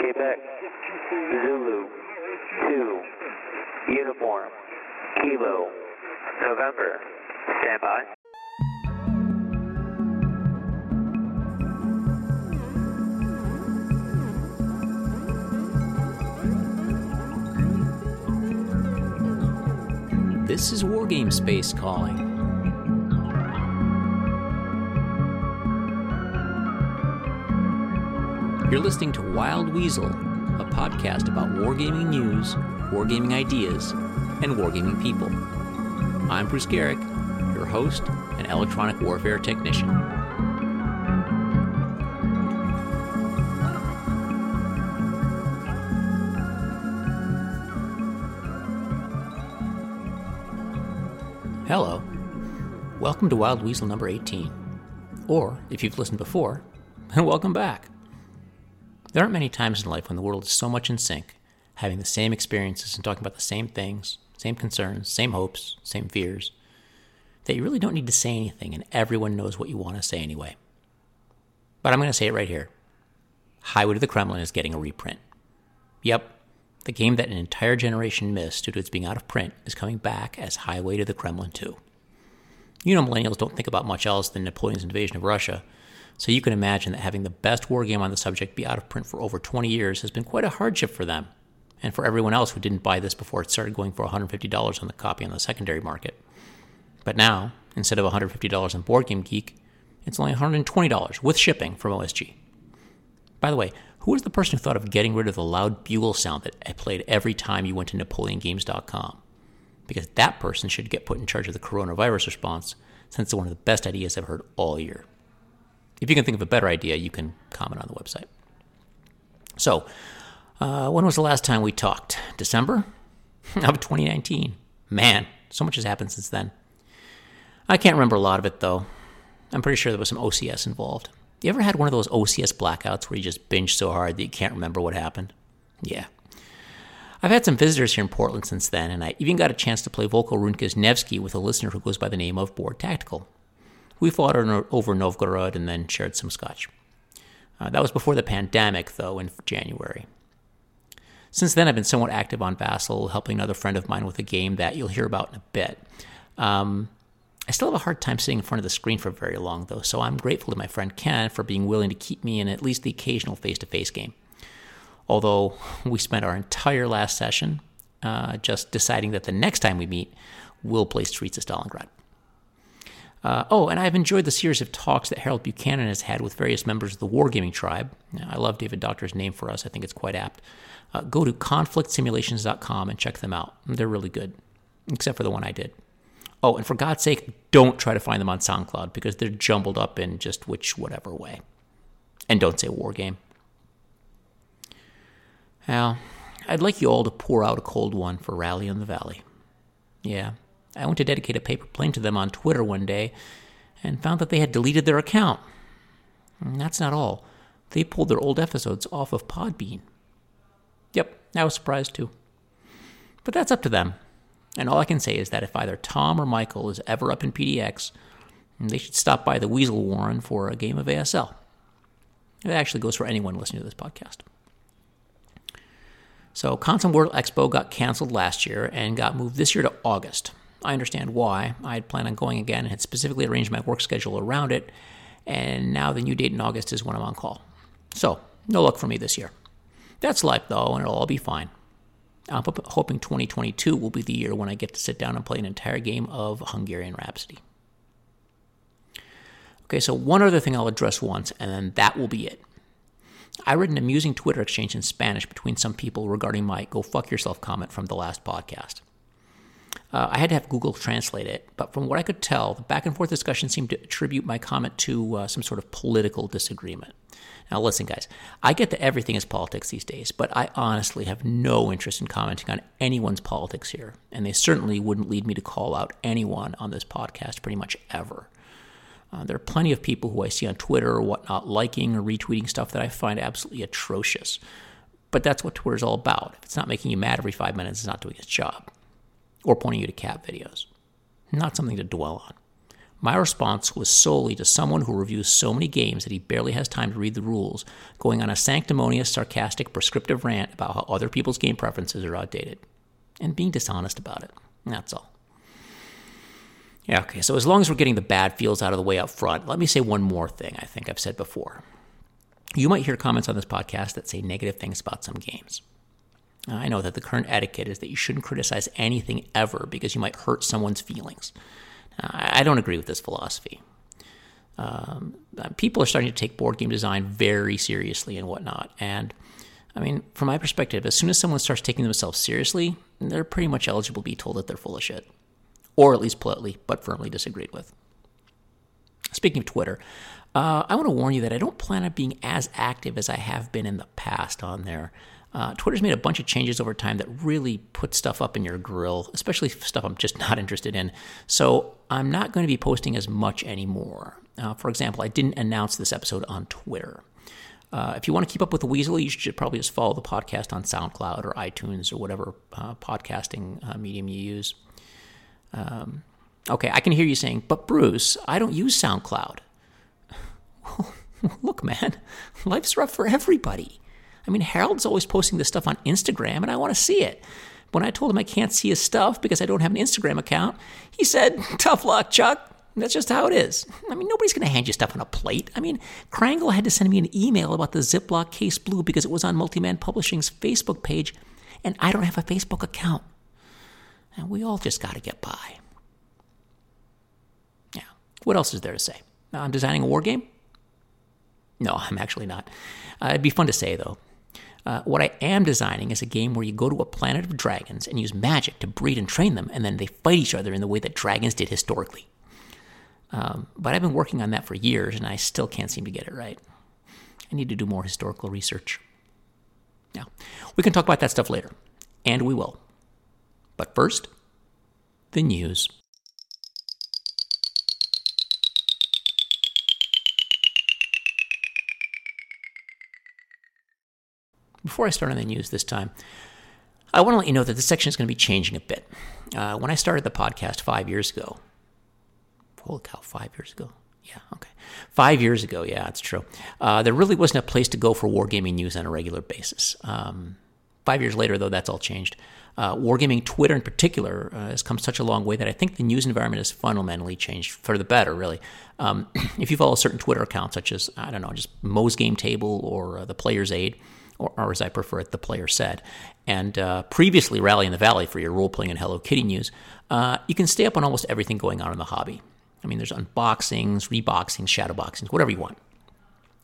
Quebec, Zulu, 2, Uniform, Kilo, November, stand by. This is Wargame Space calling. You're listening to Wild Weasel, a podcast about wargaming news, wargaming ideas, and wargaming people. I'm Bruce Garrick, your host and electronic warfare technician. Hello. Welcome to Wild Weasel number 18. Or, if you've listened before, welcome back. There aren't many times in life when the world is so much in sync, having the same experiences and talking about the same things, same concerns, same hopes, same fears, that you really don't need to say anything and everyone knows what you want to say anyway. But I'm going to say it right here Highway to the Kremlin is getting a reprint. Yep, the game that an entire generation missed due to its being out of print is coming back as Highway to the Kremlin 2. You know, millennials don't think about much else than Napoleon's invasion of Russia, so you can imagine that having the best war game on the subject be out of print for over 20 years has been quite a hardship for them, and for everyone else who didn't buy this before it started going for $150 on the copy on the secondary market. But now, instead of $150 on Board Game Geek, it's only $120 with shipping from OSG. By the way, who was the person who thought of getting rid of the loud bugle sound that I played every time you went to NapoleonGames.com? Because that person should get put in charge of the coronavirus response, since it's one of the best ideas I've heard all year. If you can think of a better idea, you can comment on the website. So, uh, when was the last time we talked? December of 2019. Man, so much has happened since then. I can't remember a lot of it, though. I'm pretty sure there was some OCS involved. You ever had one of those OCS blackouts where you just binge so hard that you can't remember what happened? Yeah. I've had some visitors here in Portland since then, and I even got a chance to play Volko Ruhnke's Nevsky with a listener who goes by the name of Board Tactical. We fought over Novgorod and then shared some scotch. Uh, that was before the pandemic, though, in January. Since then, I've been somewhat active on Vassal, helping another friend of mine with a game that you'll hear about in a bit. Um, I still have a hard time sitting in front of the screen for very long, though, so I'm grateful to my friend Ken for being willing to keep me in at least the occasional face to face game. Although we spent our entire last session uh, just deciding that the next time we meet, we'll play Streets of Stalingrad. Uh, oh, and I've enjoyed the series of talks that Harold Buchanan has had with various members of the Wargaming tribe. I love David Doctor's name for us, I think it's quite apt. Uh, go to conflictsimulations.com and check them out. They're really good, except for the one I did. Oh, and for God's sake, don't try to find them on SoundCloud because they're jumbled up in just which whatever way. And don't say Wargame. Now, I'd like you all to pour out a cold one for Rally in the Valley. Yeah, I went to dedicate a paper plane to them on Twitter one day and found that they had deleted their account. And that's not all. They pulled their old episodes off of Podbean. Yep, I was surprised too. But that's up to them. And all I can say is that if either Tom or Michael is ever up in PDX, they should stop by the Weasel Warren for a game of ASL. It actually goes for anyone listening to this podcast. So, Consim World Expo got canceled last year and got moved this year to August. I understand why. I had planned on going again and had specifically arranged my work schedule around it, and now the new date in August is when I'm on call. So, no luck for me this year. That's life, though, and it'll all be fine. I'm hoping 2022 will be the year when I get to sit down and play an entire game of Hungarian Rhapsody. Okay, so one other thing I'll address once, and then that will be it. I read an amusing Twitter exchange in Spanish between some people regarding my go fuck yourself comment from the last podcast. Uh, I had to have Google translate it, but from what I could tell, the back and forth discussion seemed to attribute my comment to uh, some sort of political disagreement. Now, listen, guys, I get that everything is politics these days, but I honestly have no interest in commenting on anyone's politics here, and they certainly wouldn't lead me to call out anyone on this podcast pretty much ever. Uh, there are plenty of people who I see on Twitter or whatnot liking or retweeting stuff that I find absolutely atrocious. But that's what Twitter's all about. If it's not making you mad every five minutes, it's not doing its job or pointing you to cat videos. Not something to dwell on. My response was solely to someone who reviews so many games that he barely has time to read the rules, going on a sanctimonious, sarcastic, prescriptive rant about how other people's game preferences are outdated, and being dishonest about it. That's all. Yeah, okay, so as long as we're getting the bad feels out of the way up front, let me say one more thing I think I've said before. You might hear comments on this podcast that say negative things about some games. I know that the current etiquette is that you shouldn't criticize anything ever because you might hurt someone's feelings. I don't agree with this philosophy. Um, people are starting to take board game design very seriously and whatnot. And I mean, from my perspective, as soon as someone starts taking themselves seriously, they're pretty much eligible to be told that they're full of shit, or at least politely but firmly disagreed with. Speaking of Twitter, uh, I want to warn you that I don't plan on being as active as I have been in the past on there. Uh, Twitter's made a bunch of changes over time that really put stuff up in your grill, especially stuff I'm just not interested in. So I'm not going to be posting as much anymore. Uh, for example, I didn't announce this episode on Twitter. Uh, if you want to keep up with the Weasel, you should probably just follow the podcast on SoundCloud or iTunes or whatever uh, podcasting uh, medium you use. Um, okay, I can hear you saying, but Bruce, I don't use SoundCloud. Look, man, life's rough for everybody. I mean, Harold's always posting this stuff on Instagram, and I want to see it. When I told him I can't see his stuff because I don't have an Instagram account, he said, Tough luck, Chuck. That's just how it is. I mean, nobody's going to hand you stuff on a plate. I mean, Krangle had to send me an email about the Ziploc case blue because it was on Multiman Publishing's Facebook page, and I don't have a Facebook account. And we all just got to get by. Yeah. What else is there to say? I'm designing a war game? No, I'm actually not. Uh, it'd be fun to say, though. Uh, what I am designing is a game where you go to a planet of dragons and use magic to breed and train them, and then they fight each other in the way that dragons did historically. Um, but I've been working on that for years, and I still can't seem to get it right. I need to do more historical research. Now, we can talk about that stuff later, and we will. But first, the news. Before I start on the news this time, I want to let you know that this section is going to be changing a bit. Uh, when I started the podcast five years ago, holy cow, five years ago. Yeah, okay. Five years ago, yeah, it's true. Uh, there really wasn't a place to go for wargaming news on a regular basis. Um, five years later, though, that's all changed. Uh, wargaming Twitter in particular uh, has come such a long way that I think the news environment has fundamentally changed for the better, really. Um, if you follow certain Twitter accounts, such as, I don't know, just Moe's Game Table or uh, the Player's Aid, or, or, as I prefer it, the player said, and uh, previously Rally in the Valley for your role playing and Hello Kitty news, uh, you can stay up on almost everything going on in the hobby. I mean, there's unboxings, reboxings, shadowboxings, whatever you want.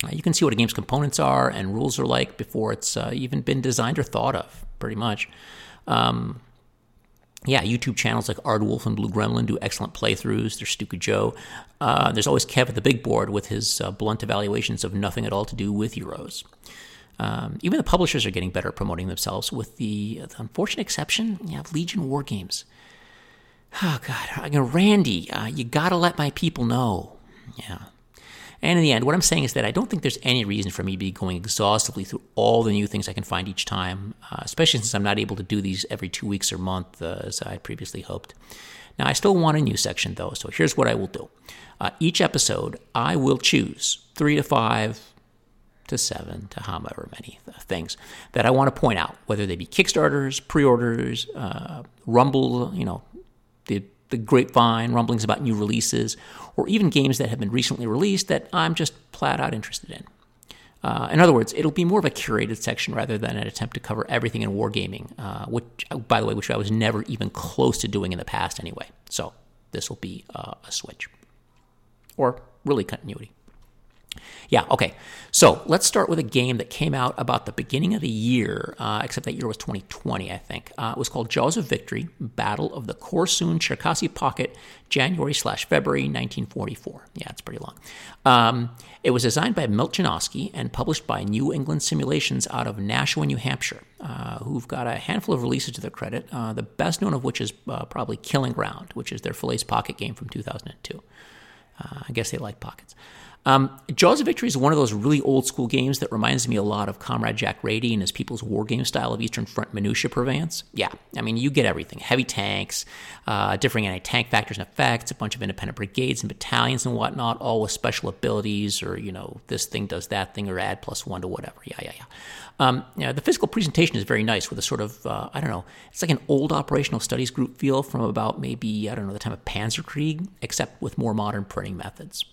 Uh, you can see what a game's components are and rules are like before it's uh, even been designed or thought of, pretty much. Um, yeah, YouTube channels like Aardwolf and Blue Gremlin do excellent playthroughs. There's Stuka Joe. Uh, there's always Kev at the big board with his uh, blunt evaluations of nothing at all to do with Heroes. Um, even the publishers are getting better at promoting themselves, with the, the unfortunate exception yeah, of Legion War Games. Oh God, Randy, uh, you gotta let my people know. Yeah. And in the end, what I'm saying is that I don't think there's any reason for me to be going exhaustively through all the new things I can find each time, uh, especially since I'm not able to do these every two weeks or month uh, as I previously hoped. Now, I still want a new section though, so here's what I will do. Uh, each episode, I will choose three to five to seven to however many things that I want to point out, whether they be Kickstarters, pre-orders, uh, Rumble, you know, the the grapevine, rumblings about new releases, or even games that have been recently released that I'm just flat out interested in. Uh, in other words, it'll be more of a curated section rather than an attempt to cover everything in wargaming, uh, which, by the way, which I was never even close to doing in the past anyway. So this will be uh, a switch, or really continuity. Yeah, okay. So let's start with a game that came out about the beginning of the year, uh, except that year was 2020, I think. Uh, it was called Jaws of Victory Battle of the Korsun Cherkasy Pocket, January slash February 1944. Yeah, it's pretty long. Um, it was designed by Milt Janowski and published by New England Simulations out of Nashua, New Hampshire, uh, who've got a handful of releases to their credit, uh, the best known of which is uh, probably Killing Ground, which is their Falaise Pocket game from 2002. Uh, I guess they like pockets. Um, Jaws of Victory is one of those really old school games that reminds me a lot of Comrade Jack Radey and his People's War Game style of Eastern Front minutia purveyance. Yeah, I mean, you get everything heavy tanks, uh, differing anti tank factors and effects, a bunch of independent brigades and battalions and whatnot, all with special abilities or, you know, this thing does that thing or add plus one to whatever. Yeah, yeah, yeah. Um, the physical presentation is very nice with a sort of, uh, I don't know, it's like an old operational studies group feel from about maybe, I don't know, the time of Panzerkrieg, except with more modern printing methods.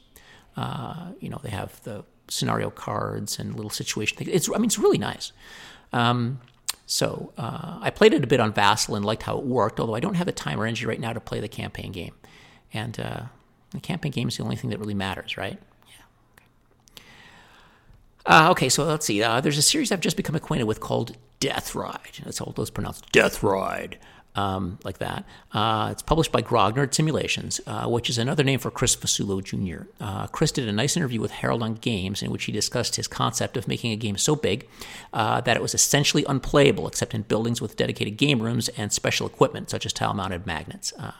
Uh, you know, they have the scenario cards and little situation things. It's, I mean, it's really nice. Um, so uh, I played it a bit on Vassal and liked how it worked, although I don't have the time or energy right now to play the campaign game. And uh, the campaign game is the only thing that really matters, right? Yeah. Okay, uh, okay so let's see. Uh, there's a series I've just become acquainted with called Death Ride. That's how it's pronounced. Death Ride um, like that. Uh, it's published by Grognard Simulations, uh, which is another name for Chris Fasulo Jr. Uh, Chris did a nice interview with Harold on Games in which he discussed his concept of making a game so big uh, that it was essentially unplayable except in buildings with dedicated game rooms and special equipment such as tile mounted magnets. Uh,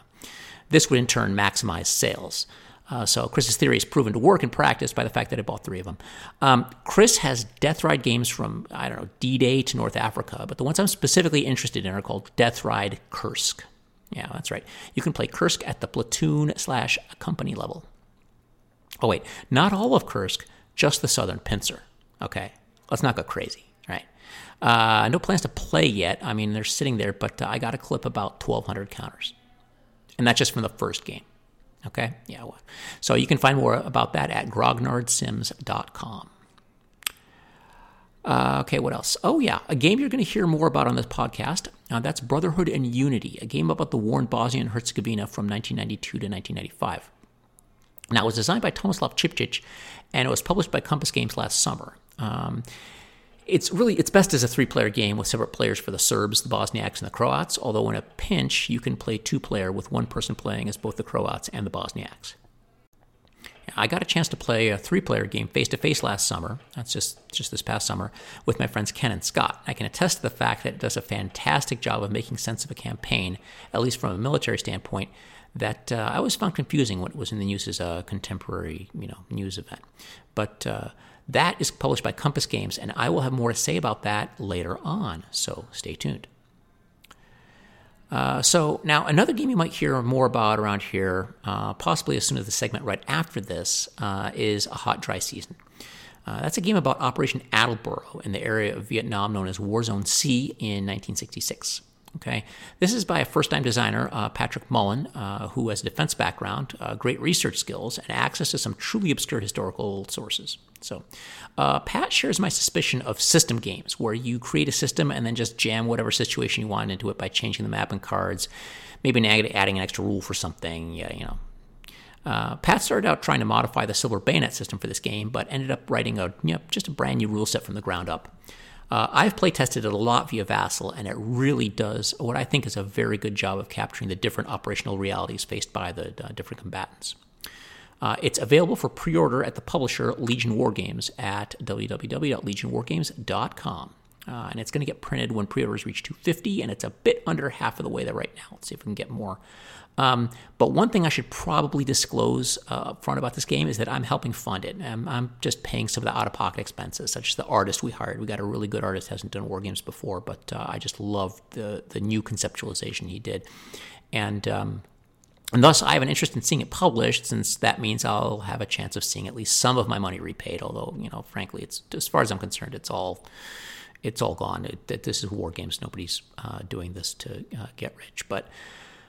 this would in turn maximize sales. Uh, so Chris's theory is proven to work in practice by the fact that I bought three of them. Um, Chris has Death Ride games from I don't know D-Day to North Africa, but the ones I'm specifically interested in are called Death Ride Kursk. Yeah, that's right. You can play Kursk at the platoon slash company level. Oh wait, not all of Kursk, just the southern pincer. Okay, let's not go crazy, right? Uh, no plans to play yet. I mean, they're sitting there, but uh, I got a clip about 1,200 counters, and that's just from the first game. Okay, yeah. So you can find more about that at grognardsims.com. Uh, okay, what else? Oh, yeah, a game you're going to hear more about on this podcast. Uh, that's Brotherhood and Unity, a game about the war in Bosnia and Herzegovina from 1992 to 1995. Now, it was designed by Tomislav Čizmić, and it was published by Compass Games last summer. Um, it's really it's best as a three-player game with separate players for the Serbs, the Bosniaks, and the Croats. Although in a pinch, you can play two-player with one person playing as both the Croats and the Bosniaks. I got a chance to play a three-player game face-to-face last summer. That's just just this past summer with my friends Ken and Scott. I can attest to the fact that it does a fantastic job of making sense of a campaign, at least from a military standpoint. That uh, I always found confusing when it was in the news as a contemporary, you know, news event. But uh, that is published by Compass Games, and I will have more to say about that later on, so stay tuned. Uh, so, now another game you might hear more about around here, uh, possibly as soon as the segment right after this, uh, is A Hot Dry Season. Uh, that's a game about Operation Attleboro in the area of Vietnam known as War Zone C in 1966. Okay, this is by a first-time designer, uh, Patrick Mullen, uh, who has a defense background, uh, great research skills, and access to some truly obscure historical sources. So, uh, Pat shares my suspicion of system games, where you create a system and then just jam whatever situation you want into it by changing the map and cards, maybe adding an extra rule for something. Yeah, you know. Uh, Pat started out trying to modify the Silver Bayonet system for this game, but ended up writing a you know, just a brand new rule set from the ground up. Uh, I've play tested it a lot via Vassal, and it really does what I think is a very good job of capturing the different operational realities faced by the uh, different combatants. Uh, it's available for pre order at the publisher Legion Wargames at www.legionwargames.com. Uh, and it's going to get printed when pre orders reach 250, and it's a bit under half of the way there right now. Let's see if we can get more. Um, but one thing I should probably disclose uh, up front about this game is that I'm helping fund it. I'm, I'm just paying some of the out of pocket expenses, such as the artist we hired. We got a really good artist, hasn't done war games before, but uh, I just love the, the new conceptualization he did. And, um, and thus, I have an interest in seeing it published, since that means I'll have a chance of seeing at least some of my money repaid. Although, you know, frankly, it's as far as I'm concerned, it's all it's all gone. It, this is war games. Nobody's uh, doing this to uh, get rich. But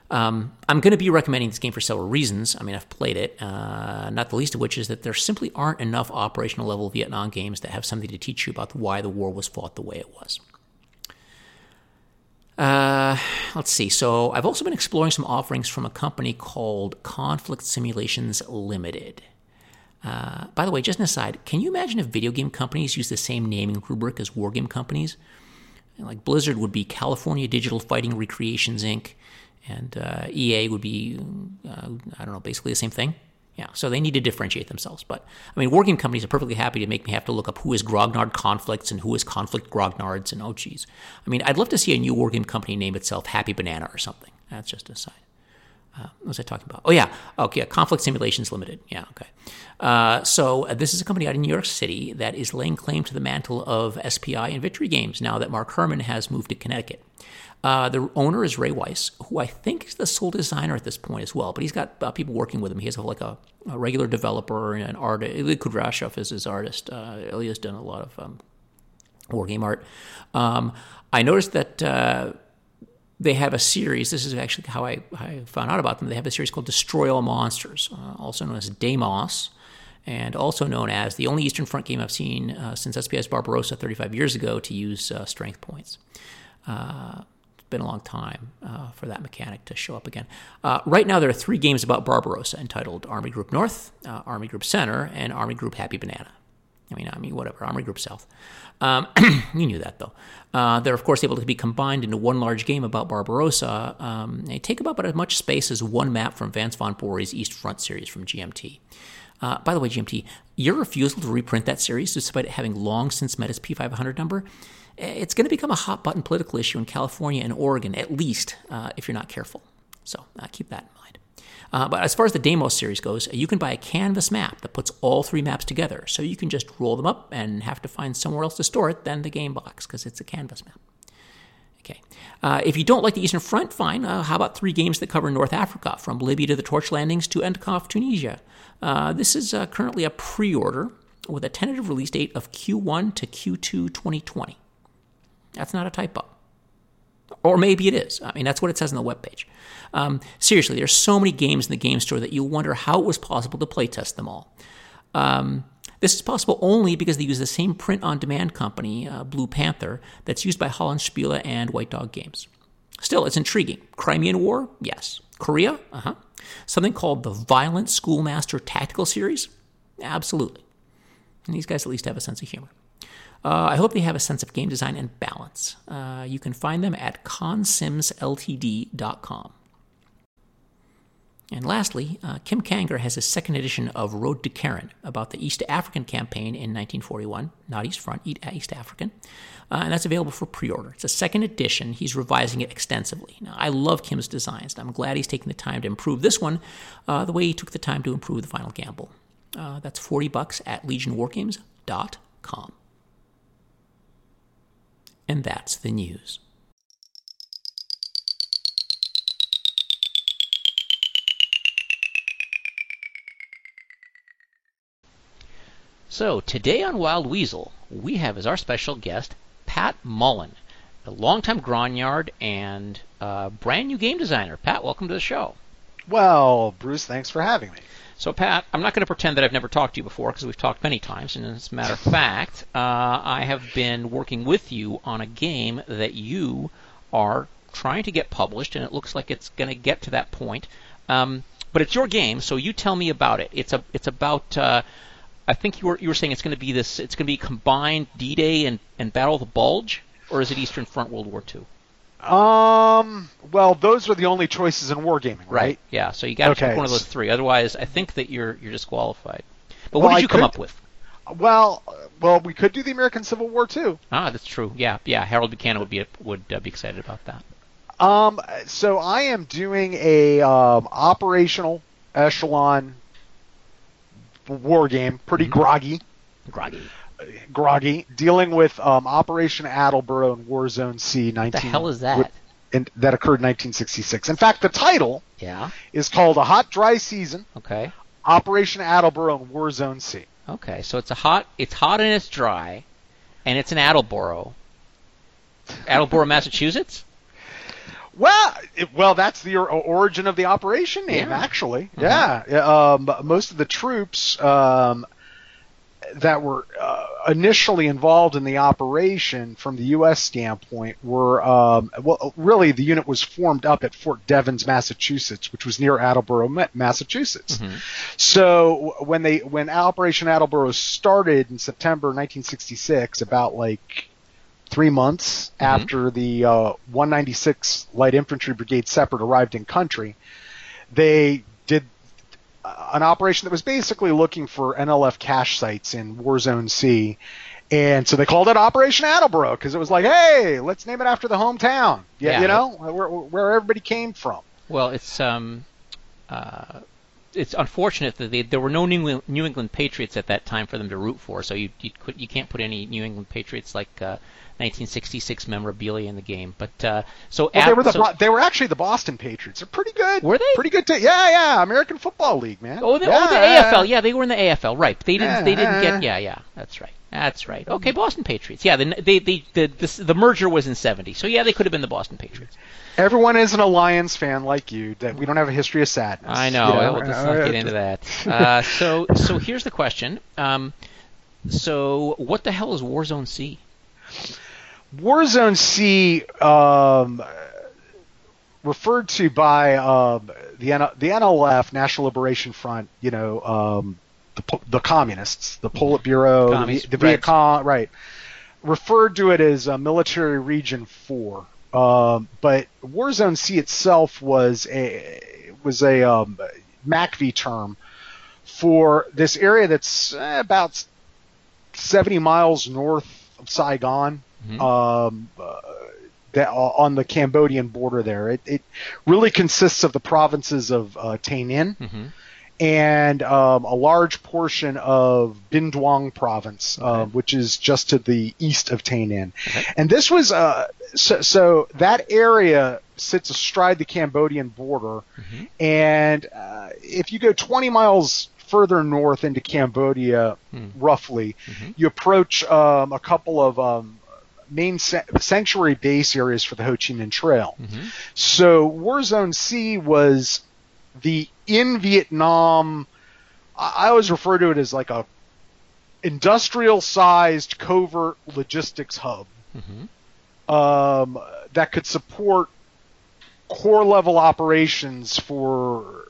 um, I'm going to be recommending this game for several reasons. I mean, I've played it, uh, not the least of which is that there simply aren't enough operational level Vietnam games that have something to teach you about why the war was fought the way it was. Uh, let's see. So, I've also been exploring some offerings from a company called Conflict Simulations Limited. Uh, by the way, just an aside, can you imagine if video game companies use the same naming rubric as war game companies? Like Blizzard would be California Digital Fighting Recreations Inc and uh, EA would be, uh, I don't know, basically the same thing. Yeah, so they need to differentiate themselves. But I mean, working companies are perfectly happy to make me have to look up who is Grognard Conflicts and who is Conflict Grognards and oh, geez. I mean, I'd love to see a new working company name itself Happy Banana or something. That's just a side. Uh, what was I talking about? Oh yeah, okay. Conflict Simulations Limited. Yeah, okay. Uh, so uh, this is a company out in New York City that is laying claim to the mantle of SPI and Victory Games now that Mark Herman has moved to Connecticut. Uh, the owner is Ray Weiss, who I think is the sole designer at this point as well. But he's got uh, people working with him. He has a, like a, a, regular developer and an artist. Ilya Kudrashov is his artist. Uh, Ilya's done a lot of um, wargame art. Um, I noticed that uh, they have a series. This is actually how I, I, found out about them. They have a series called Destroy All Monsters, uh, also known as Deimos, and also known as the only Eastern Front game I've seen uh, since SPI's Barbarossa 35 years ago to use uh, strength points. Uh, it's been a long time uh, for that mechanic to show up again. Uh, right now, there are three games about Barbarossa entitled Army Group North, Army Group Center, and Army Group Happy Banana. I mean, I mean, whatever. Army Group South. Um, you knew that, though. Uh, they're, of course, able to be combined into one large game about Barbarossa. Um, they take about as much space as one map from Vance Von Borries' East Front series from GMT. Uh, by the way, GMT, your refusal to reprint that series, despite it having long since met its P500 number, eh, it's going to become a hot button political issue in California and Oregon, at least, uh, if you're not careful. So uh, keep that in mind. Uh, but as far as the Deimos series goes, you can buy a canvas map that puts all three maps together. So you can just roll them up and have to find somewhere else to store it than the game box because it's a canvas map. Okay. Uh, if you don't like the Eastern Front, fine. Uh, how about three games that cover North Africa, from Libya to the Torch Landings to Endkov, Tunisia? Uh, this is uh, currently a pre order with a tentative release date of Q1 to Q2 2020. That's not a typo. Or maybe it is. I mean, that's what it says on the webpage. Um, seriously, there's so many games in the game store that you wonder how it was possible to playtest them all. Um, this is possible only because they use the same print on demand company, uh, Blue Panther, that's used by Holland Spiele and White Dog Games. Still, it's intriguing. Crimean War? Yes. Korea? Uh huh. Something called the Violent Schoolmaster Tactical Series? Absolutely. And these guys at least have a sense of humor. Uh, I hope they have a sense of game design and balance. Uh, you can find them at consimsltd.com. And lastly, uh, Kim Kanger has a second edition of Road to Keren about the East African campaign in 1941, not East Front, East African. Uh, and that's available for pre order. It's a second edition. He's revising it extensively. Now, I love Kim's designs, and I'm glad he's taking the time to improve this one uh, the way he took the time to improve the Final Gamble. Uh, that's 40 bucks at legionwargames.com. And that's the news. So, today on Wild Weasel, we have as our special guest Pat Mullen, a longtime Grognard and uh, brand new game designer. Pat, welcome to the show. Well, Bruce, thanks for having me. So, Pat, I'm not going to pretend that I've never talked to you before because we've talked many times. And as a matter of fact, uh, I have been working with you on a game that you are trying to get published, and it looks like it's going to get to that point. Um, but it's your game, so you tell me about it. It's a it's about uh, I think you were you were saying it's going to be this. It's going to be combined D-Day and, and Battle of the Bulge, or is it Eastern Front World War II? Um. Well, those are the only choices in wargaming, right? right. Yeah. So you got to okay. pick one of those three. Otherwise, I think that you're you're disqualified. But well, what did you I come could, up with? Well, well, we could do the American Civil War too. Ah, that's true. Yeah, yeah. Harold Buchanan would be would uh, be excited about that. Um. So I am doing a um, operational echelon war game, pretty mm-hmm. groggy. Groggy. Groggy, dealing with um, Operation Attleboro and Warzone C. 19. the hell is that? In, that occurred in 1966. In fact, the title yeah. is called A Hot Dry Season. Okay. Operation Attleboro and Warzone C. Okay, so it's a hot, it's hot and it's dry, and it's in Attleboro. Attleboro, Massachusetts. Well, it, well, that's the origin of the operation name, yeah. actually. Mm-hmm. Yeah, um, most of the troops um, that were initially involved in the operation, from the U.S. standpoint, were um, well, really the unit was formed up at Fort Devens, Massachusetts, which was near Attleboro, Massachusetts. Mm-hmm. So when they when Operation Attleboro started in September 1966, about like three months mm-hmm. after the uh, 196 Light Infantry Brigade Separate arrived in country, they an operation that was basically looking for NLF cache sites in Warzone C. And so they called it Operation Attleboro because it was like, hey, let's name it after the hometown. Yeah, yeah. you know, where, where everybody came from. Well, it's um, uh, it's unfortunate that they, there were no New England, New England Patriots at that time for them to root for. So you you, could, you can't put any New England Patriots like uh, 1966 memorabilia in the game. But uh, so, well, they were the so, they were actually the Boston Patriots. They're pretty good. Were they pretty good? T- yeah, yeah. American Football League, man. Oh, the, yeah, oh, the. AFL. Yeah, they were in the AFL. Right. They didn't. Yeah, they didn't get. Yeah, yeah. That's right. That's right. Okay, Boston Patriots. Yeah, the they, they, the, the the merger was in '70, so yeah, they could have been the Boston Patriots. Everyone is an Alliance fan like you. That we don't have a history of sadness. I know. you well, let's not get into that. Uh, so, so here's the question. Um, so, what the hell is Warzone C? Warzone C, um, referred to by um, the N- the NLF, National Liberation Front, you know, um, the the communists, the Politburo, the, the Viet right. Cong, right, referred to it as uh, Military Region Four. Um, but Warzone C itself was a was a um, MACV term for this area that's eh, about 70 miles north of Saigon Mhm. um, uh, that on the Cambodian border there. It, it really consists of the provinces of uh, Tay Ninh hmm and um, a large portion of Binh Duong province, uh, which is just to the east of Tay Ninh. Okay. And this was uh, so, so that area sits astride the Cambodian border, hmm and uh, if you go 20 miles further north into Cambodia, Hmm. roughly, Mhm. you approach um, a couple of um, main sa- sanctuary base areas for the Ho Chi Minh Trail. hmm So Warzone C was the in Vietnam. I always refer to it as like a industrial sized covert logistics hub hmm um, that could support corps level operations for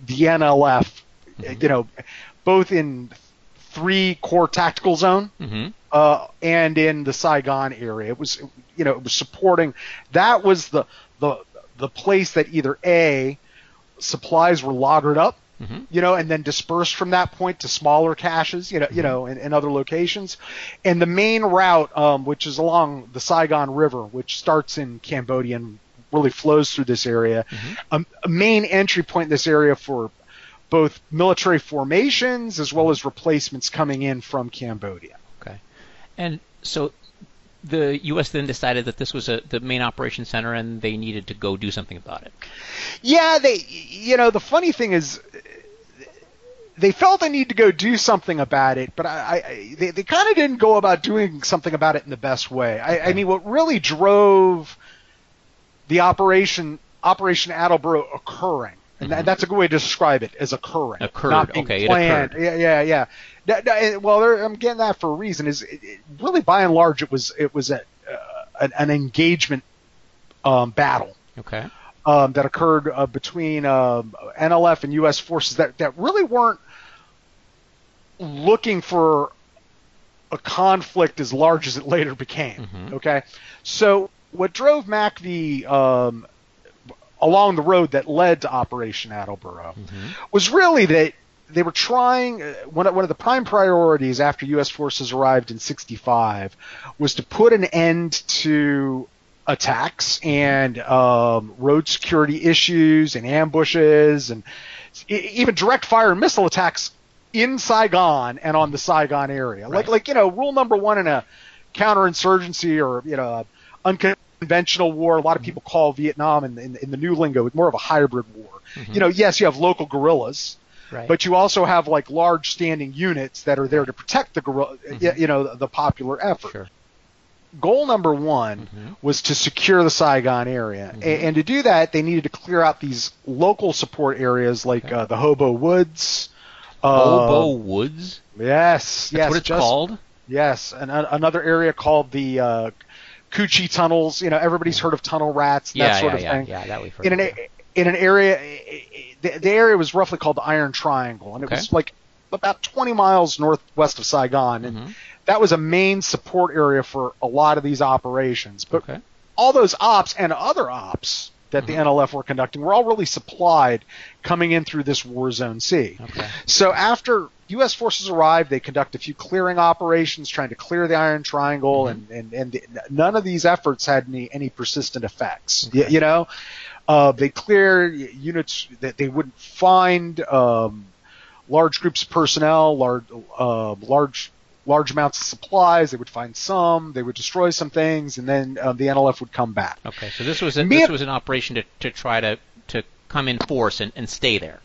the NLF. Mhm. You know, both in three corps tactical zone hmm uh, and in the Saigon area. It was, you know, it was supporting. That was the the the place that either a supplies were lagered up, hmm you know, and then dispersed from that point to smaller caches, you know, you know, in, in other locations. And the main route, um, which is along the Saigon River, which starts in Cambodia and really flows through this area, Mhm. a, a main entry point in this area for both military formations as well as replacements coming in from Cambodia. Okay. And so the U.S. then decided that this was a, the main operation center, and they needed to go do something about it. Yeah, they. You know, the funny thing is, they felt they need to go do something about it, but I, I they, they kind of didn't go about doing something about it in the best way. I, I mean, what really drove the operation Operation Attleboro occurring, and that, that's a good way to describe it as occurring, Occurred, not being okay, planned. Yeah, yeah, yeah. That- that- well, there- I'm getting that for a reason. Is it, it, really by and large, it was it was a, uh, an, an engagement um, battle Okay. um, that occurred uh, between um, NLF and U.S. forces that, that really weren't looking for a conflict as large as it later became. Mhm. Okay, so what drove MACV um, along the road that led to Operation Attleboro hmm was really that they were trying uh, one of, one of the prime priorities after U.S. forces arrived in '65 was to put an end to attacks and um, road security issues and ambushes and even direct fire and missile attacks in Saigon and on the Saigon area. Like Right. like you know rule number one in a counterinsurgency or you know unconventional war. A lot of people call Vietnam in, in, in the new lingo more of a hybrid war. Mhm. You know, yes, you have local guerrillas, Right. but you also have like large standing units that are there to protect the guerrilla, Mhm. you know, the, the popular effort. sure. Goal number one Mhm. was to secure the Saigon area, Mhm. And, to do that, they needed to clear out these local support areas like Okay. uh, the Hobo Woods. Hobo Uh, Woods. yes, That's yes, what it's just- called. Yes, and a- another area called the uh, Cu Chi tunnels. You know, everybody's heard of tunnel rats, that Yeah, sort yeah, of yeah, thing. yeah. That we've heard. in an a- in an area the, the area was roughly called the Iron Triangle and it Okay. was like about 20 miles northwest of Saigon and Mhm. that was a main support area for a lot of these operations but Okay. all those ops and other ops that the Mhm. NLF were conducting were all really supplied coming in through this war zone C Okay. so after U.S. forces arrived, they conduct a few clearing operations, trying to clear the Iron Triangle, Mhm. and, and, and the, none of these efforts had any, any persistent effects. Okay. Y- You, know, Uh, they clear units that they wouldn't find um, large groups of personnel, large uh, large large amounts of supplies. They would find some. They would destroy some things, and then uh, the NLF would come back. Okay, so this was a, this was an operation to, to try to to come in force and, and stay there.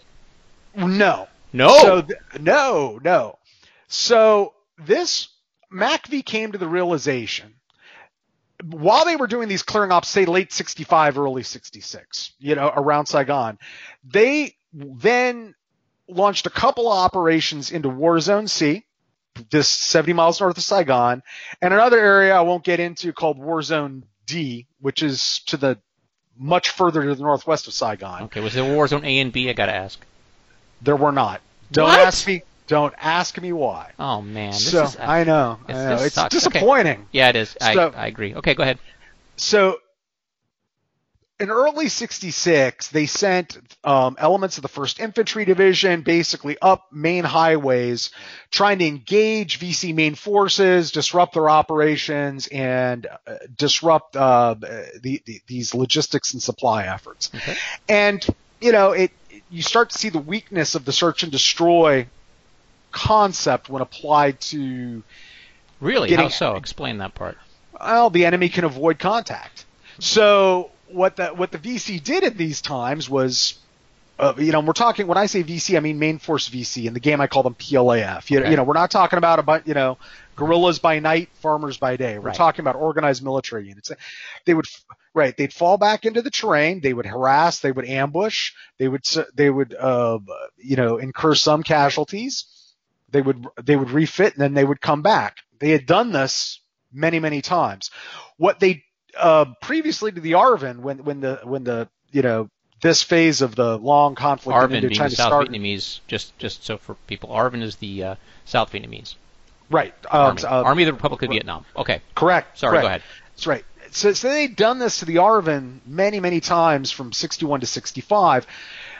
No. No. So th- no, no. So this MACV came to the realization while they were doing these clearing ops, say late 65, early 66, you know, around Saigon, they then launched a couple of operations into War Zone C, this 70 miles north of Saigon, and another area I won't get into called War Zone D, which is to the much further to the northwest of Saigon. Okay, was there War Zone A and B? I got to ask. There were not. Don't What? ask me. Don't ask me why. Oh man, this so is, uh, I know. I know. It's sucks. Okay. disappointing. Yeah, it is. I, So- I agree. Okay, go ahead. So in early 66, they sent um, elements of the 1st Infantry Division basically up main highways, trying to engage VC main forces, disrupt their operations, and uh, disrupt uh, the, the, these logistics and supply efforts. Okay. And, you know, it you start to see the weakness of the search and destroy concept when applied to Really? Getting- How so? Explain that part. well, the enemy can avoid contact. So what the what the VC did at these times was, uh, you know, we're talking when I say VC, I mean main force VC. In the game, I call them PLAF. You, Okay. you know, we're not talking about about you know guerrillas by night, farmers by day. We're Right. talking about organized military units. They would right, they'd fall back into the terrain. They would harass. They would ambush. They would they would uh, you know incur some casualties. They would they would refit and then they would come back. They had done this many many times. What they uh, previously to the Arvin when when the when the you know this phase of the long conflict in Arvin being the South started. Vietnamese. Just just so for people, Arvin is the uh, South Vietnamese Right. Um, army. uh, army of the Republic of Vietnam. Okay. Correct. Sorry. correct. Go ahead. That's right. So, so they'd done this to the Arvin many, many times from 61 to 65.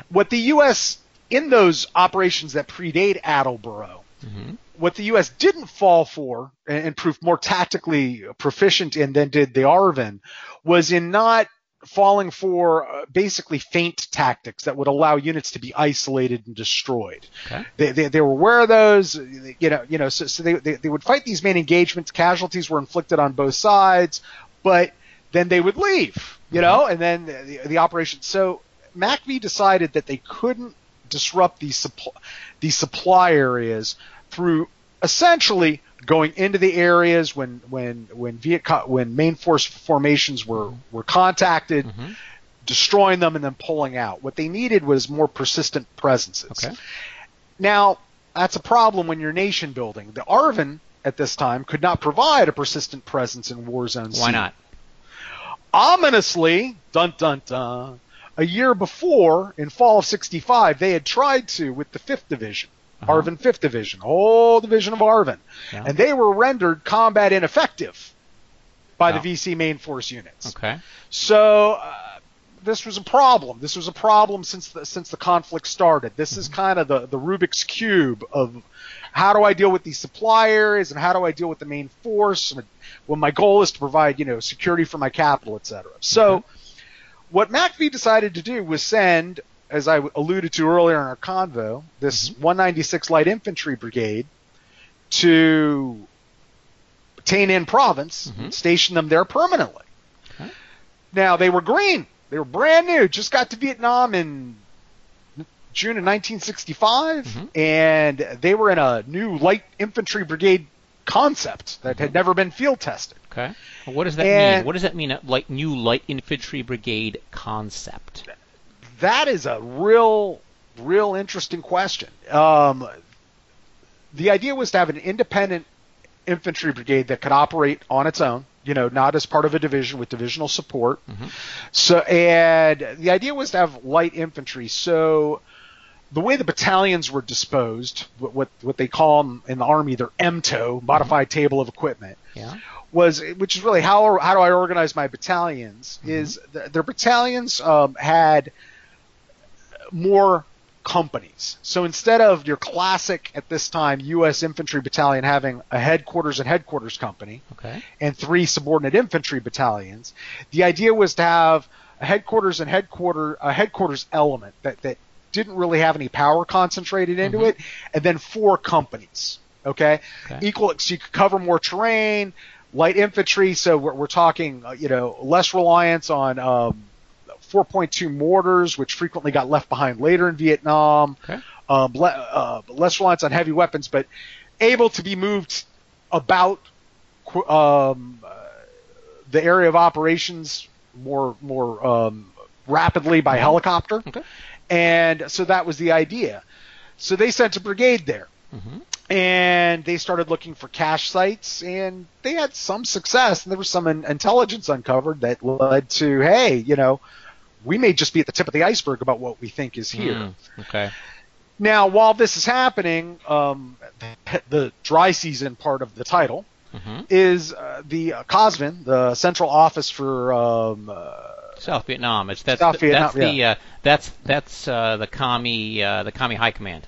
What the U.S. in those operations that predate Attleboro, Mhm. What the U.S. didn't fall for and, and proved more tactically proficient in than did the Arvin was in not falling for uh, basically feint tactics that would allow units to be isolated and destroyed. Okay. They, they, they were aware of those, you know, you know, so, so they, they, they would fight these main engagements. Casualties were inflicted on both sides, but then they would leave, you know, and then the, the operation. So MACV decided that they couldn't disrupt these supply, these supply areas through essentially going into the areas when when when Viet Cong, when main force formations were were contacted, Mhm. destroying them and then pulling out. What they needed was more persistent presences. Okay. Now, that's a problem when you're nation building. The Arvin at this time could not provide a persistent presence in war zones. Why not? Ominously, dun dun dun, a year before, in fall of 65, they had tried to with the 5th Division. Uh-huh. Arvin 5th Division, whole division of Arvin. Yeah. And they were rendered combat ineffective by the VC main force units. Okay. So uh, this was a problem. This was a problem since the, since the conflict started. This is kind of the, the Rubik's cube of how do I deal with these supply areas and how do I deal with the main force when my goal is to provide you know security for my capital, et cetera. So what MACV decided to do was send, as I alluded to earlier in our convo, this 196 Light Infantry Brigade to Tay Ninh Province, Mhm. station them there permanently. Okay. Now they were green. They were brand new. Just got to Vietnam in June of 1965, Mhm. and they were in a new light infantry brigade concept that had never been field tested. Okay. Well, what does that mean? What does that mean? A light new light infantry brigade concept. That is a real, real interesting question. Um, the idea was to have an independent infantry brigade that could operate on its own, you know, not as part of a division with divisional support. Mhm. So, and the idea was to have light infantry. So, the way the battalions were disposed, what what, what they call them in the army, their MTO, modified table of equipment, Yeah. was which is really how how do I organize my battalions? Is th- their battalions um, had more companies. So instead of your classic at this time U.S. infantry battalion having a headquarters and headquarters company Okay. and three subordinate infantry battalions, the idea was to have a headquarters and headquarter a headquarters element that that didn't really have any power concentrated into Mhm. it, and then four companies. Okay, Okay. equal so you could cover more terrain, light infantry. So we're, we're talking, uh, you know, less reliance on um, 4.2 mortars, which frequently got left behind later in Vietnam. Okay. Um, le- uh, less reliance on heavy weapons, but able to be moved about um, uh, the area of operations more more um, rapidly by helicopter. Okay. And so that was the idea. So they sent a brigade there hmm and they started looking for cache sites and they had some success and there was some in- intelligence uncovered that led to hey you know we may just be at the tip of the iceberg about what we think is here Mm, okay. now while this is happening um, the dry season part of the title hmm is uh, the uh, COSVIN, the Central Office for um, uh, South Vietnam. It's that's South Vietnam, that's the uh, that's that's uh, the commie uh, the commie high command.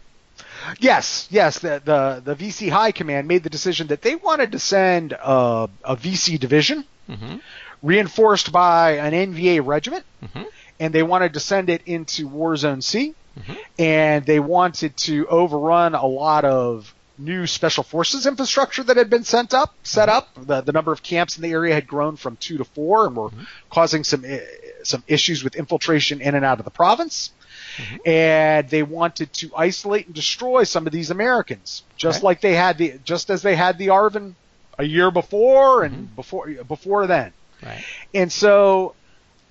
Yes, yes. The, the the VC High Command made the decision that they wanted to send uh, a VC division hmm reinforced by an NVA regiment, hmm and they wanted to send it into War Zone C, Mhm. and they wanted to overrun a lot of new special forces infrastructure that had been sent up, set up. The, the number of camps in the area had grown from two to four, and were causing some uh, some issues with infiltration in and out of the province. And they wanted to isolate and destroy some of these Americans, just Okay. like they had the just as they had the ARVN a year before and before before then. Right. And so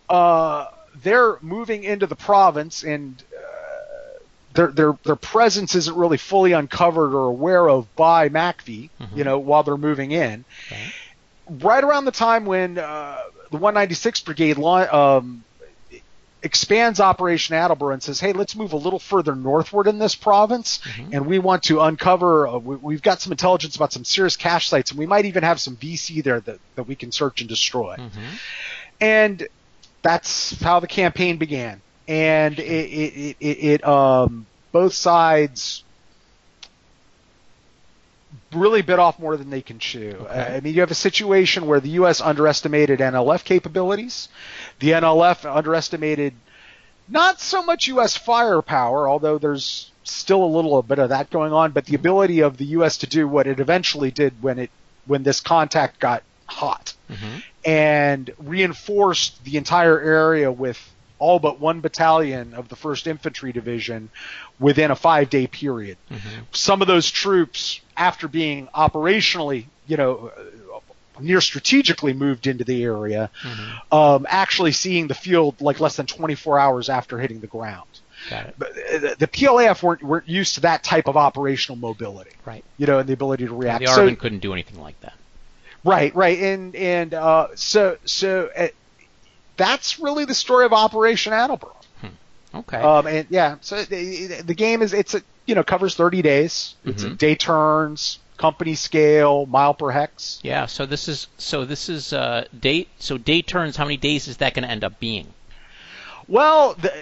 uh, they're moving into the province, and uh, their their their presence isn't really fully uncovered or aware of by MACV. Mhm. You know, while they're moving in, Okay. right around the time when uh, the 196th Brigade um, expands Operation Attleboro and says, "Hey, let's move a little further northward in this province, Mhm. and we want to uncover. Uh, we, we've got some intelligence about some serious cache sites, and we might even have some VC there that, that we can search and destroy." hmm and that's how the campaign began. And it, it, it, it um, both sides really bit off more than they can chew. Okay. I mean, you have a situation where the U.S. underestimated NLF capabilities. The NLF underestimated not so much U.S. firepower, although there's still a little bit of that going on, but the ability of the U.S. to do what it eventually did when it when this contact got hot hmm and reinforced the entire area with all but one battalion of the 1st Infantry Division within a five day period. hmm Some of those troops, after being operationally, you know, near strategically moved into the area, hmm um, actually seeing the field like less than 24 hours after hitting the ground. But uh, the PLAF weren't, weren't used to that type of operational mobility, Right. you know, and the ability to react. The So- couldn't do anything like that. Right, right, and and uh, so so uh, that's really the story of Operation Attleboro. Okay. Um, and yeah, so the, the game is it's a you know covers 30 days. It's a Mhm. day turns, company scale, mile per hex. yeah. So this is so this is uh, date. So day turns. How many days is that going to end up being? Well, the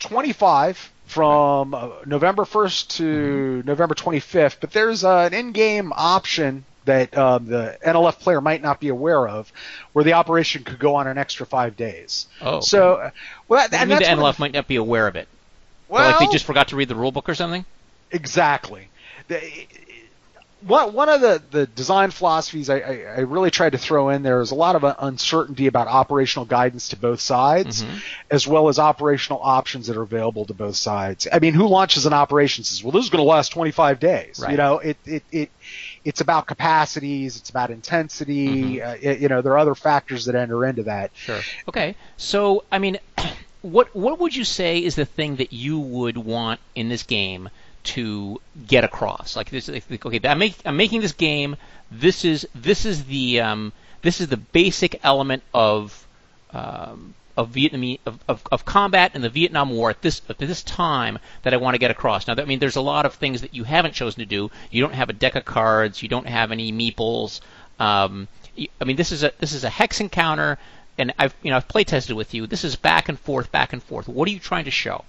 25 from uh, November 1st to November 25th, but there's uh, an in-game option that um, the NLF player might not be aware of, where the operation could go on an extra five days. Oh. So, uh, well, that, and mean, the NLF might not be aware of it. Or Well, like they just forgot to read the rule book or something. exactly. One one of the, the design philosophies I, I, I really tried to throw in there is a lot of uncertainty about operational guidance to both sides, Mhm. as well as operational options that are available to both sides. I mean, who launches an operation says, "Well, this is going to last 25 days"? Right. You know, it, it it it's about capacities, it's about intensity. Uh, it- you know, there are other factors that enter into that. Sure. Okay. So, I mean, what what would you say is the thing that you would want in this game to get across? Like this, like, okay, I'm, make, I'm making this game. This is this is the um, this is the basic element of um, of Vietnamese of, of, of combat in the Vietnam War at this at this time that I want to get across. Now, I mean, there's a lot of things that you haven't chosen to do. You don't have a deck of cards. You don't have any meeples. Um, I mean, this is a this is a hex encounter, and I've you know I've play tested with you. This is back and forth, back and forth. What are you trying to show?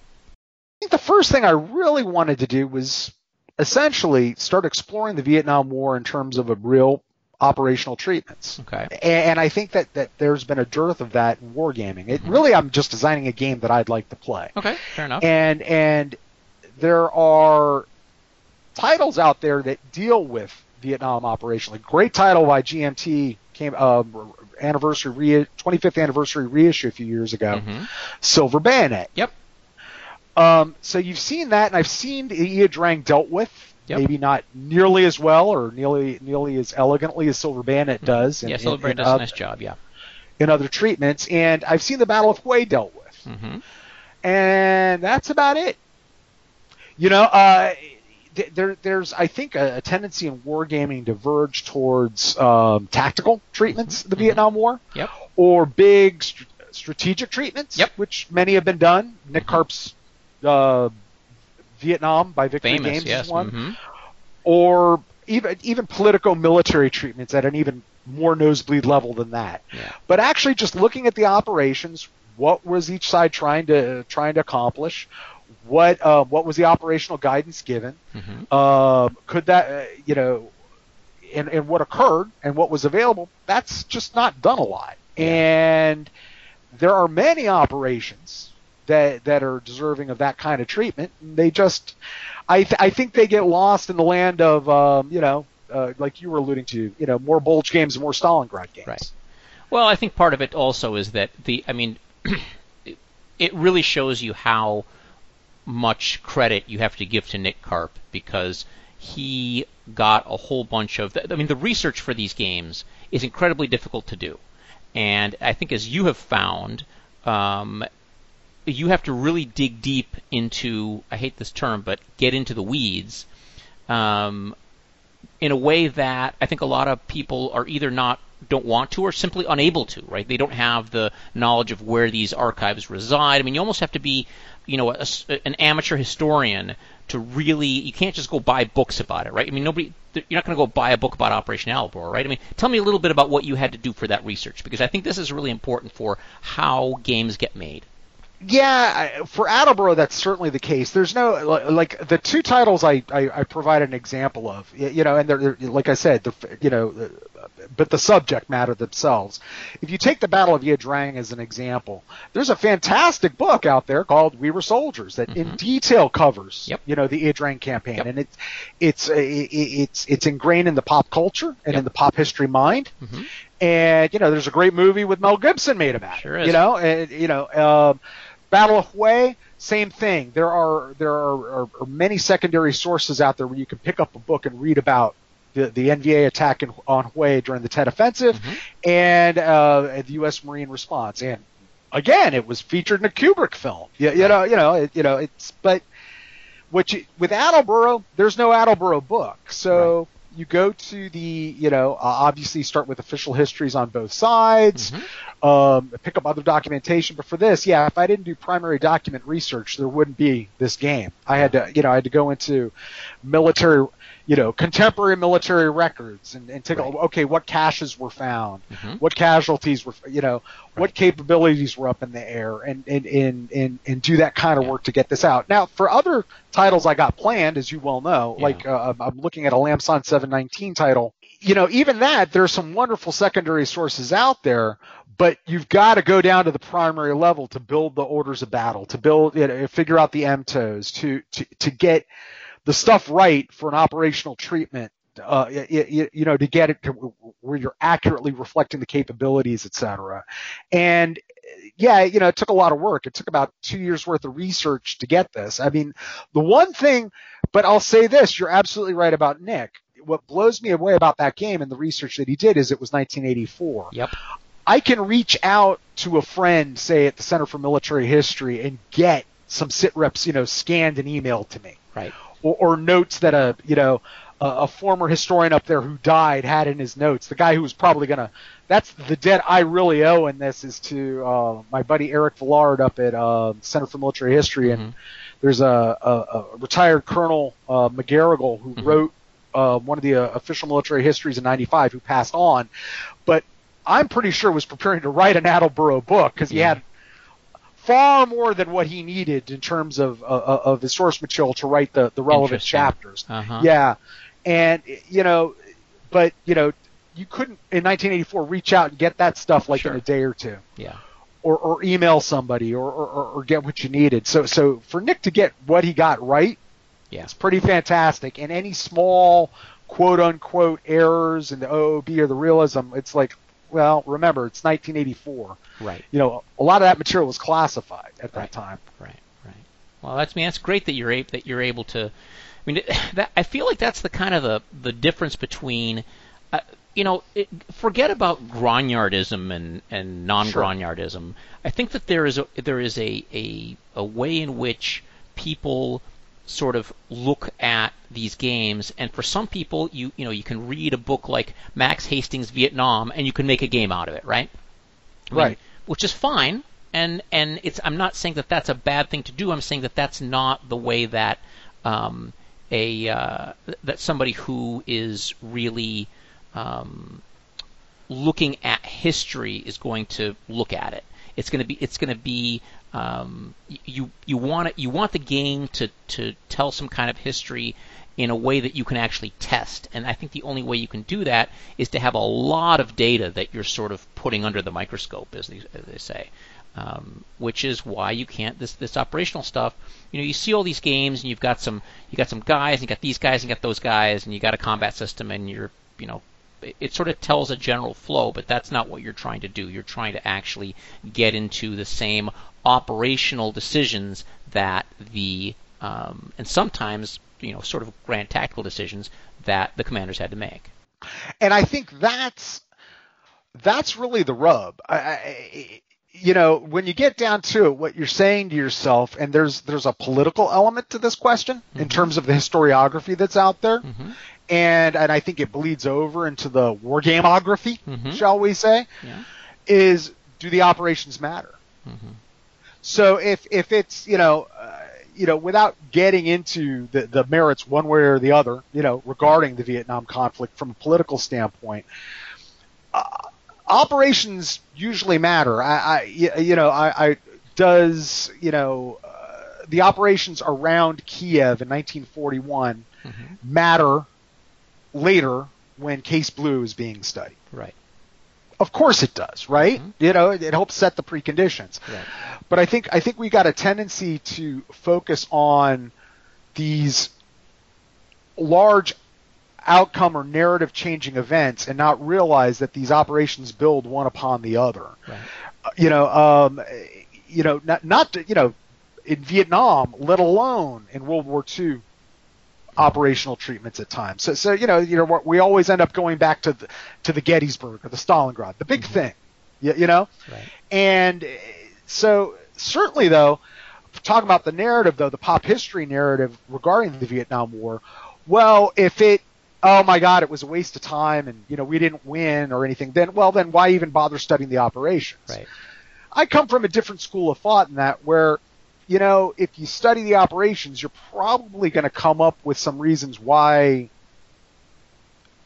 I think the first thing I really wanted to do was essentially start exploring the Vietnam War in terms of a real operational treatments. Okay. And, and I think that, that there's been a dearth of that in wargaming. It really, I'm just designing a game that I'd like to play. Okay, fair enough. And and there are titles out there that deal with Vietnam operationally. Great title by GMT came um, anniversary re- 25th anniversary reissue a few years ago. Mhm. Silver Bayonet. Yep. Um, so you've seen that, and I've seen Ia Drang dealt with. Yep. Maybe not nearly as well or nearly nearly as elegantly as Silver Bayonet does. in- yeah, Silver in does a nice job. Yeah. in other treatments, and I've seen the Battle of Hue dealt with hmm and that's about it. You know, uh, th- there, there's I think a, a tendency in wargaming to verge towards um, tactical treatments of the Mhm. Vietnam War, Yep. or big str- strategic treatments, Yep. which many have been done. Nick Karp's uh, Vietnam by Victory Famous. Games yes. one, hmm or even even politico-military treatments at an even more nosebleed level than that. Yeah. But actually, just looking at the operations, what was each side trying to trying to accomplish? What uh, what was the operational guidance given? hmm Um, could that uh, you know, and, and what occurred and what was available? That's just not done a lot. And there are many operations that that are deserving of that kind of treatment. They just, I th- I think they get lost in the land of um, you know. Uh, like you were alluding to, you know, more Bulge games, more Stalingrad games. Right. Well, I think part of it also is that the, I mean, it really shows you how much credit you have to give to Nick Karp because he got a whole bunch of, I mean, the research for these games is incredibly difficult to do. And I think as you have found, um, you have to really dig deep into, I hate this term, but get into the weeds. Um, in a way that I think a lot of people are either not don't want to or simply unable to, right? They don't have the knowledge of where these archives reside. I mean, you almost have to be, you know, a, an amateur historian to really. You can't just go buy books about it, right? I mean, nobody. You're not going to go buy a book about Operation Albacore, right? I mean, tell me a little bit about what you had to do for that research because I think this is really important for how games get made. Yeah, for Attleboro, that's certainly the case. There's no like the two titles I, I, I provided an example of, you know, and they're, they're like I said, the you know, but the subject matter themselves. If you take the Battle of Ia Drang as an example, there's a fantastic book out there called We Were Soldiers that in detail covers, Yep. you know, the Ia Drang campaign, Yep. and it's it's uh, it's it's ingrained in the pop culture and in the pop history mind. Mhm. And you know, there's a great movie with Mel Gibson made about Sure it. is. You know, and you know, um, Battle of Hue, same thing. There are there are, are, are many secondary sources out there where you can pick up a book and read about the, the NVA attack in, on Hue during the Tet Offensive and uh, the U.S. Marine response. And again, it was featured in a Kubrick film. You, you know, you know, it, you know, it's but what you, with Attleboro, there's no Attleboro book, so. You go to the, you know, uh, obviously start with official histories on both sides, um, pick up other documentation. But for this, yeah, if I didn't do primary document research, there wouldn't be this game. I had to, you know, I had to go into military, you know, contemporary military records and, and take a Right. okay, what caches were found, Mhm. what casualties were, you know, what capabilities were up in the air, and and and and, and do that kind of work to get this out. Now, for other titles I got planned, as you well know, Yeah. like uh, I'm- looking at a Lam Son 719 title. You know, even that, there's some wonderful secondary sources out there, but you've got to go down to the primary level to build the orders of battle, to build, you know, figure out the MTOs, to to to get the stuff right for an operational treatment. Uh, you, you know, to get it to where you're accurately reflecting the capabilities, et cetera. And yeah, you know, it took a lot of work. It took about two years worth of research to get this. I mean, the one thing, but I'll say this, you're absolutely right about Nick. What blows me away about that game and the research that he did is it was 1984. Yep. I can reach out to a friend, say at the Center for Military History, and get some sit reps, you know, scanned and emailed to me, Right. or, or notes that a, you know, a, a former historian up there who died had in his notes. The guy who was probably gonna, that's the debt I really owe in this is to uh, my buddy Eric Villard up at uh, Center for Military History, and Mhm. there's a, a, a retired Colonel uh, MacGarrigle who Mhm. wrote uh, one of the uh, official military histories in '95, who passed on, but I'm pretty sure was preparing to write an Attleboro book because he Yeah. had far more than what he needed in terms of uh, of his source material to write the the relevant chapters. Uh-huh. Yeah, and you know, but you know, you couldn't in 1984 reach out and get that stuff like Sure. in a day or two. Yeah. or, or email somebody or, or, or- get what you needed. So so for Nick to get what he got right, Yeah. it's pretty fantastic. And any small quote unquote errors in the OOB or the realism, it's like, well, remember it's 1984. Right. You know, a lot of that material was classified at that Right. time. Right, right. Well, that's I mean that's great that you're able that you're able to. I mean, that I feel like that's the kind of the the difference between, uh, you know, it, forget about grognardism and and non-grognardism. I think that there is a there is a a a way in which people sort of look at these games and for some people you you know you can read a book like Max Hastings Vietnam and you can make a game out of it right I mean, Right. which is fine. And and it's I'm not saying that that's a bad thing to do. I'm saying that that's not the way that um, a uh, that somebody who is really um, looking at history is going to look at it. It's going to be it's going to be um, you you want it you want the game to to tell some kind of history in a way that you can actually test. And I think the only way you can do that is to have a lot of data that you're sort of putting under the microscope, as they, as they say. Um, which is why you can't this this operational stuff. You know, you see all these games, and you've got some you got some guys, and you got these guys, and you got those guys, and you got a combat system, and you're you know it, sort of tells a general flow, but that's not what you're trying to do. You're trying to actually get into the same operational decisions that the um, and sometimes you know sort of grand tactical decisions that the commanders had to make. and I think that's that's really the rub. I, I, you know, when you get down to it, what you're saying to yourself, and there's there's a political element to this question in terms of the historiography that's out there, and and I think it bleeds over into the war gameography, Mhm. shall we say, Yeah. is do the operations matter? So if if it's you know uh, you know without getting into the the merits one way or the other you know regarding the Vietnam conflict from a political standpoint, uh, operations usually matter. I, I you know I, I does you know uh, the operations around Kiev in 1941 matter later when Case Blue is being studied. Right. Of course it does, right? Mhm. You know, it, it helps set the preconditions. Right. But I think I think we got a tendency to focus on these large outcome or narrative changing events and not realize that these operations build one upon the other. Right. Uh, You know, um, you know, not not to- you know, in Vietnam, let alone in World War II, operational treatments at times. So, so you know, you know, we're- always end up going back to the to the Gettysburg or the Stalingrad, the big thing. You, you know, Right. and uh, so certainly though, talking about the narrative though, the pop history narrative regarding the Vietnam War, well, if it oh my god, it was a waste of time and you know, we didn't win or anything, then well then why even bother studying the operations? Right. I come from a different school of thought in that where you know, if you study the operations, you're probably going to come up with some reasons why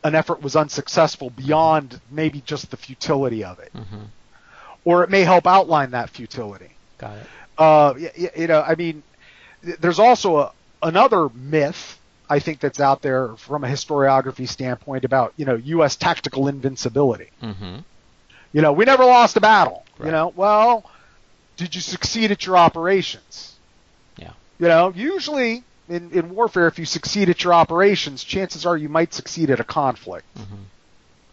an effort was unsuccessful beyond maybe just the futility of it hmm or it may help outline that futility. Got it. Uh, y- y- you know, I mean, there's also a, another myth I think that's out there from a historiography standpoint about you know U.S. tactical invincibility. hmm You know, we never lost a battle. You know, well, did you succeed at your operations? Yeah. You know, usually in, in warfare, if you succeed at your operations, chances are you might succeed at a conflict.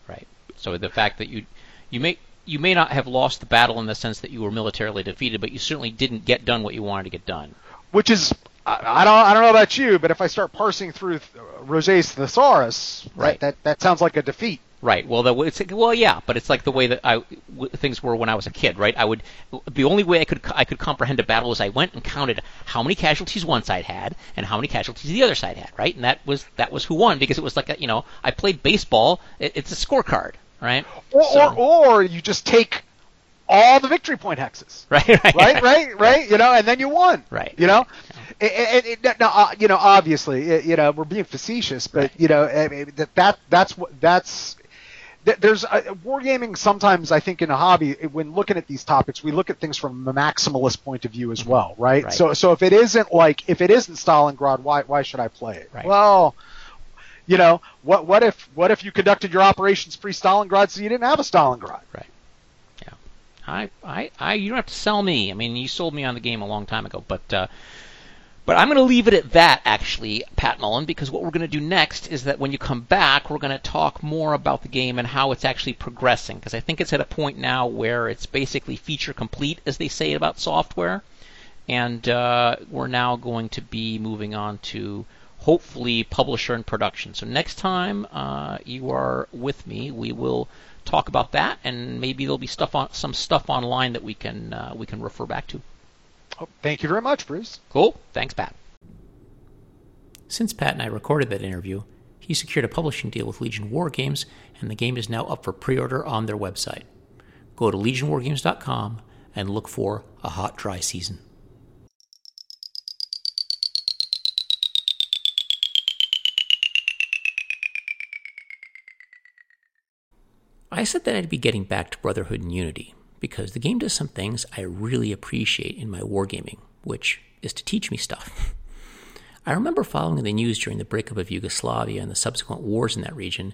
Right. So the fact that you you may you may not have lost the battle in the sense that you were militarily defeated, but you certainly didn't get done what you wanted to get done. which is I, I don't I don't know about you, but if I start parsing through Roget's thesaurus, Right. that, that that sounds like a defeat. Right. Well, the, it's well, yeah, but it's like the way that I w- things were when I was a kid, right? I would the only way I could I could comprehend a battle is I went and counted how many casualties one side had and how many casualties the other side had, right? And that was that was who won because it was like a, you know I played baseball. It, it's a scorecard, right? Or, So- or or you just take all the victory point hexes. right, right, right, right, right. You know, and then you won. Right. You know, and, and, and, now, uh, you know, obviously, you know, we're being facetious, but you know, that that that's what that's. There's uh, wargaming. Sometimes I think in a hobby, when looking at these topics, we look at things from a maximalist point of view as well, right? Right. So, so if it isn't like if it isn't Stalingrad, why why should I play it? Right. Well, You know, what what if what if you conducted your operations pre-Stalingrad so you didn't have a Stalingrad? Right. I, I, I, you don't have to sell me. I mean, you sold me on the game a long time ago, but uh, but I'm going to leave it at that, actually, Pat Mullen, because what we're going to do next is that when you come back, we're going to talk more about the game and how it's actually progressing, because I think it's at a point now where it's basically feature complete, as they say about software, and uh, we're now going to be moving on to hopefully publisher and production. So next time uh, you are with me, we will talk about that, and maybe there'll be stuff on some stuff online that we can uh, we can refer back to. Oh, thank you very much, Bruce. Cool. Thanks, Pat. Since Pat and I recorded that interview, he secured a publishing deal with Legion War Games, and the game is now up for pre order on their website. Go to legionwargames.com and look for a hot, dry season. I said that I'd be getting back to Brotherhood and Unity, because the game does some things I really appreciate in my wargaming, which is to teach me stuff. I remember following the news during the breakup of Yugoslavia and the subsequent wars in that region,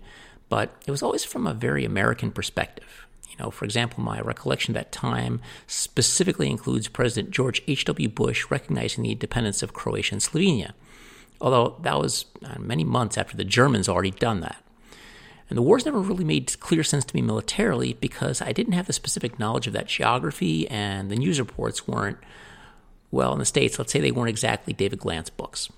but it was always from a very American perspective. You know, for example, my recollection of that time specifically includes President George H.W. Bush recognizing the independence of Croatia and Slovenia, although that was uh, many months after the Germans already done that. And the wars never really made clear sense to me militarily because I didn't have the specific knowledge of that geography, and the news reports weren't, well, in the States, let's say they weren't exactly David Glantz books.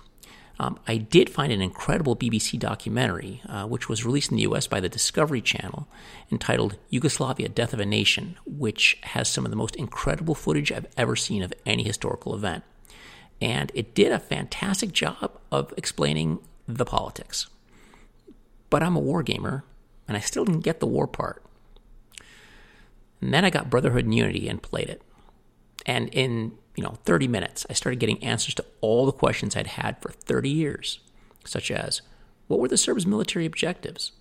Um, I did find an incredible BBC documentary, uh, which was released in the US by the Discovery Channel, entitled Yugoslavia Death of a Nation, which has some of the most incredible footage I've ever seen of any historical event. And it did a fantastic job of explaining the politics. But I'm a war gamer, and I still didn't get the war part. And then I got Brotherhood and Unity and played it. And in, you know, 30 minutes, I started getting answers to all the questions I'd had for 30 years, such as what were the Serbs' military objectives?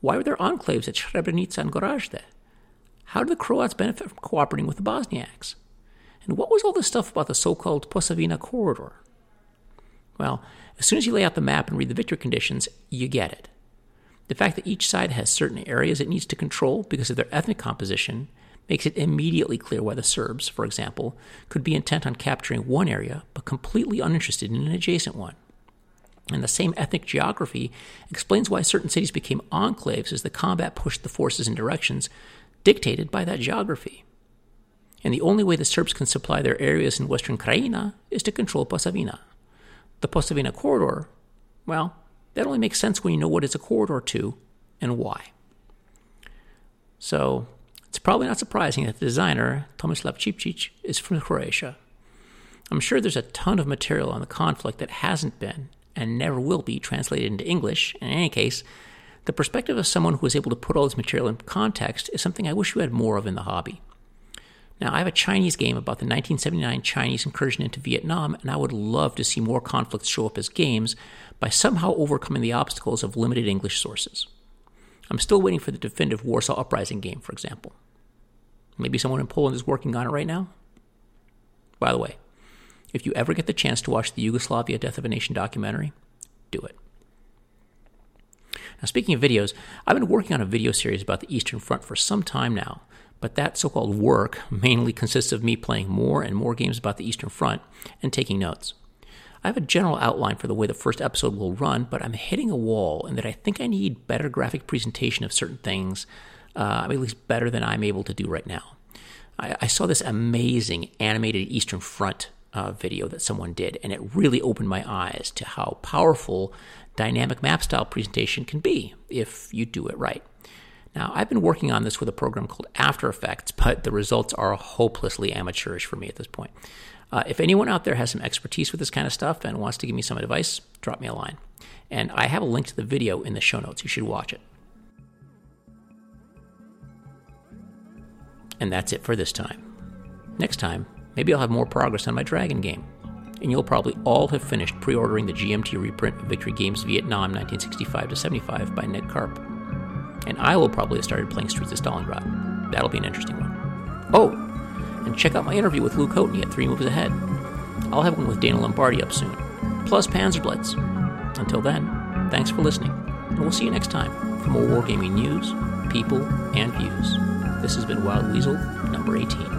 Why were there enclaves at Srebrenica and Gorazde? How did the Croats benefit from cooperating with the Bosniaks? And what was all this stuff about the so called Posavina corridor? Well, as soon as you lay out the map and read the victory conditions, you get it. The fact that each side has certain areas it needs to control because of their ethnic composition makes it immediately clear why the Serbs, for example, could be intent on capturing one area but completely uninterested in an adjacent one. And the same ethnic geography explains why certain cities became enclaves as the combat pushed the forces in directions dictated by that geography. And the only way the Serbs can supply their areas in western Krajina is to control Posavina. The Posavina corridor, well, that only makes sense when you know what it's a corridor to and why. So, it's probably not surprising that the designer, Tomislav Čizmić, is from Croatia. I'm sure there's a ton of material on the conflict that hasn't been and never will be translated into English. In any case, the perspective of someone who is able to put all this material in context is something I wish we had more of in the hobby. Now, I have a Chinese game about the 1979 Chinese incursion into Vietnam, and I would love to see more conflicts show up as games by somehow overcoming the obstacles of limited English sources. I'm still waiting for the definitive Warsaw Uprising game, for example. Maybe someone in Poland is working on it right now? By the way, if you ever get the chance to watch the Yugoslavia Death of a Nation documentary, do it. Now, speaking of videos, I've been working on a video series about the Eastern Front for some time now, but that so called work mainly consists of me playing more and more games about the Eastern Front and taking notes. I have a general outline for the way the first episode will run, but I'm hitting a wall in that I think I need better graphic presentation of certain things, uh, at least better than I'm able to do right now. I, I saw this amazing animated Eastern Front uh, video that someone did, and it really opened my eyes to how powerful dynamic map style presentation can be if you do it right. Now, I've been working on this with a program called After Effects, but the results are hopelessly amateurish for me at this point. Uh, if anyone out there has some expertise with this kind of stuff and wants to give me some advice, drop me a line. And I have a link to the video in the show notes. You should watch it. And that's it for this time. Next time, maybe I'll have more progress on my Dragon game. And you'll probably all have finished pre ordering the GMT reprint of Victory Games Vietnam 1965 75 by Ned Karp and I will probably have started playing Streets of Stalingrad. That'll be an interesting one. Oh, and check out my interview with Lou Coatney at Three Moves Ahead. I'll have one with Dana Lombardi up soon, plus Panzerblitz. Until then, thanks for listening. And we'll see you next time for more wargaming news, people, and views. This has been Wild Weasel number 18.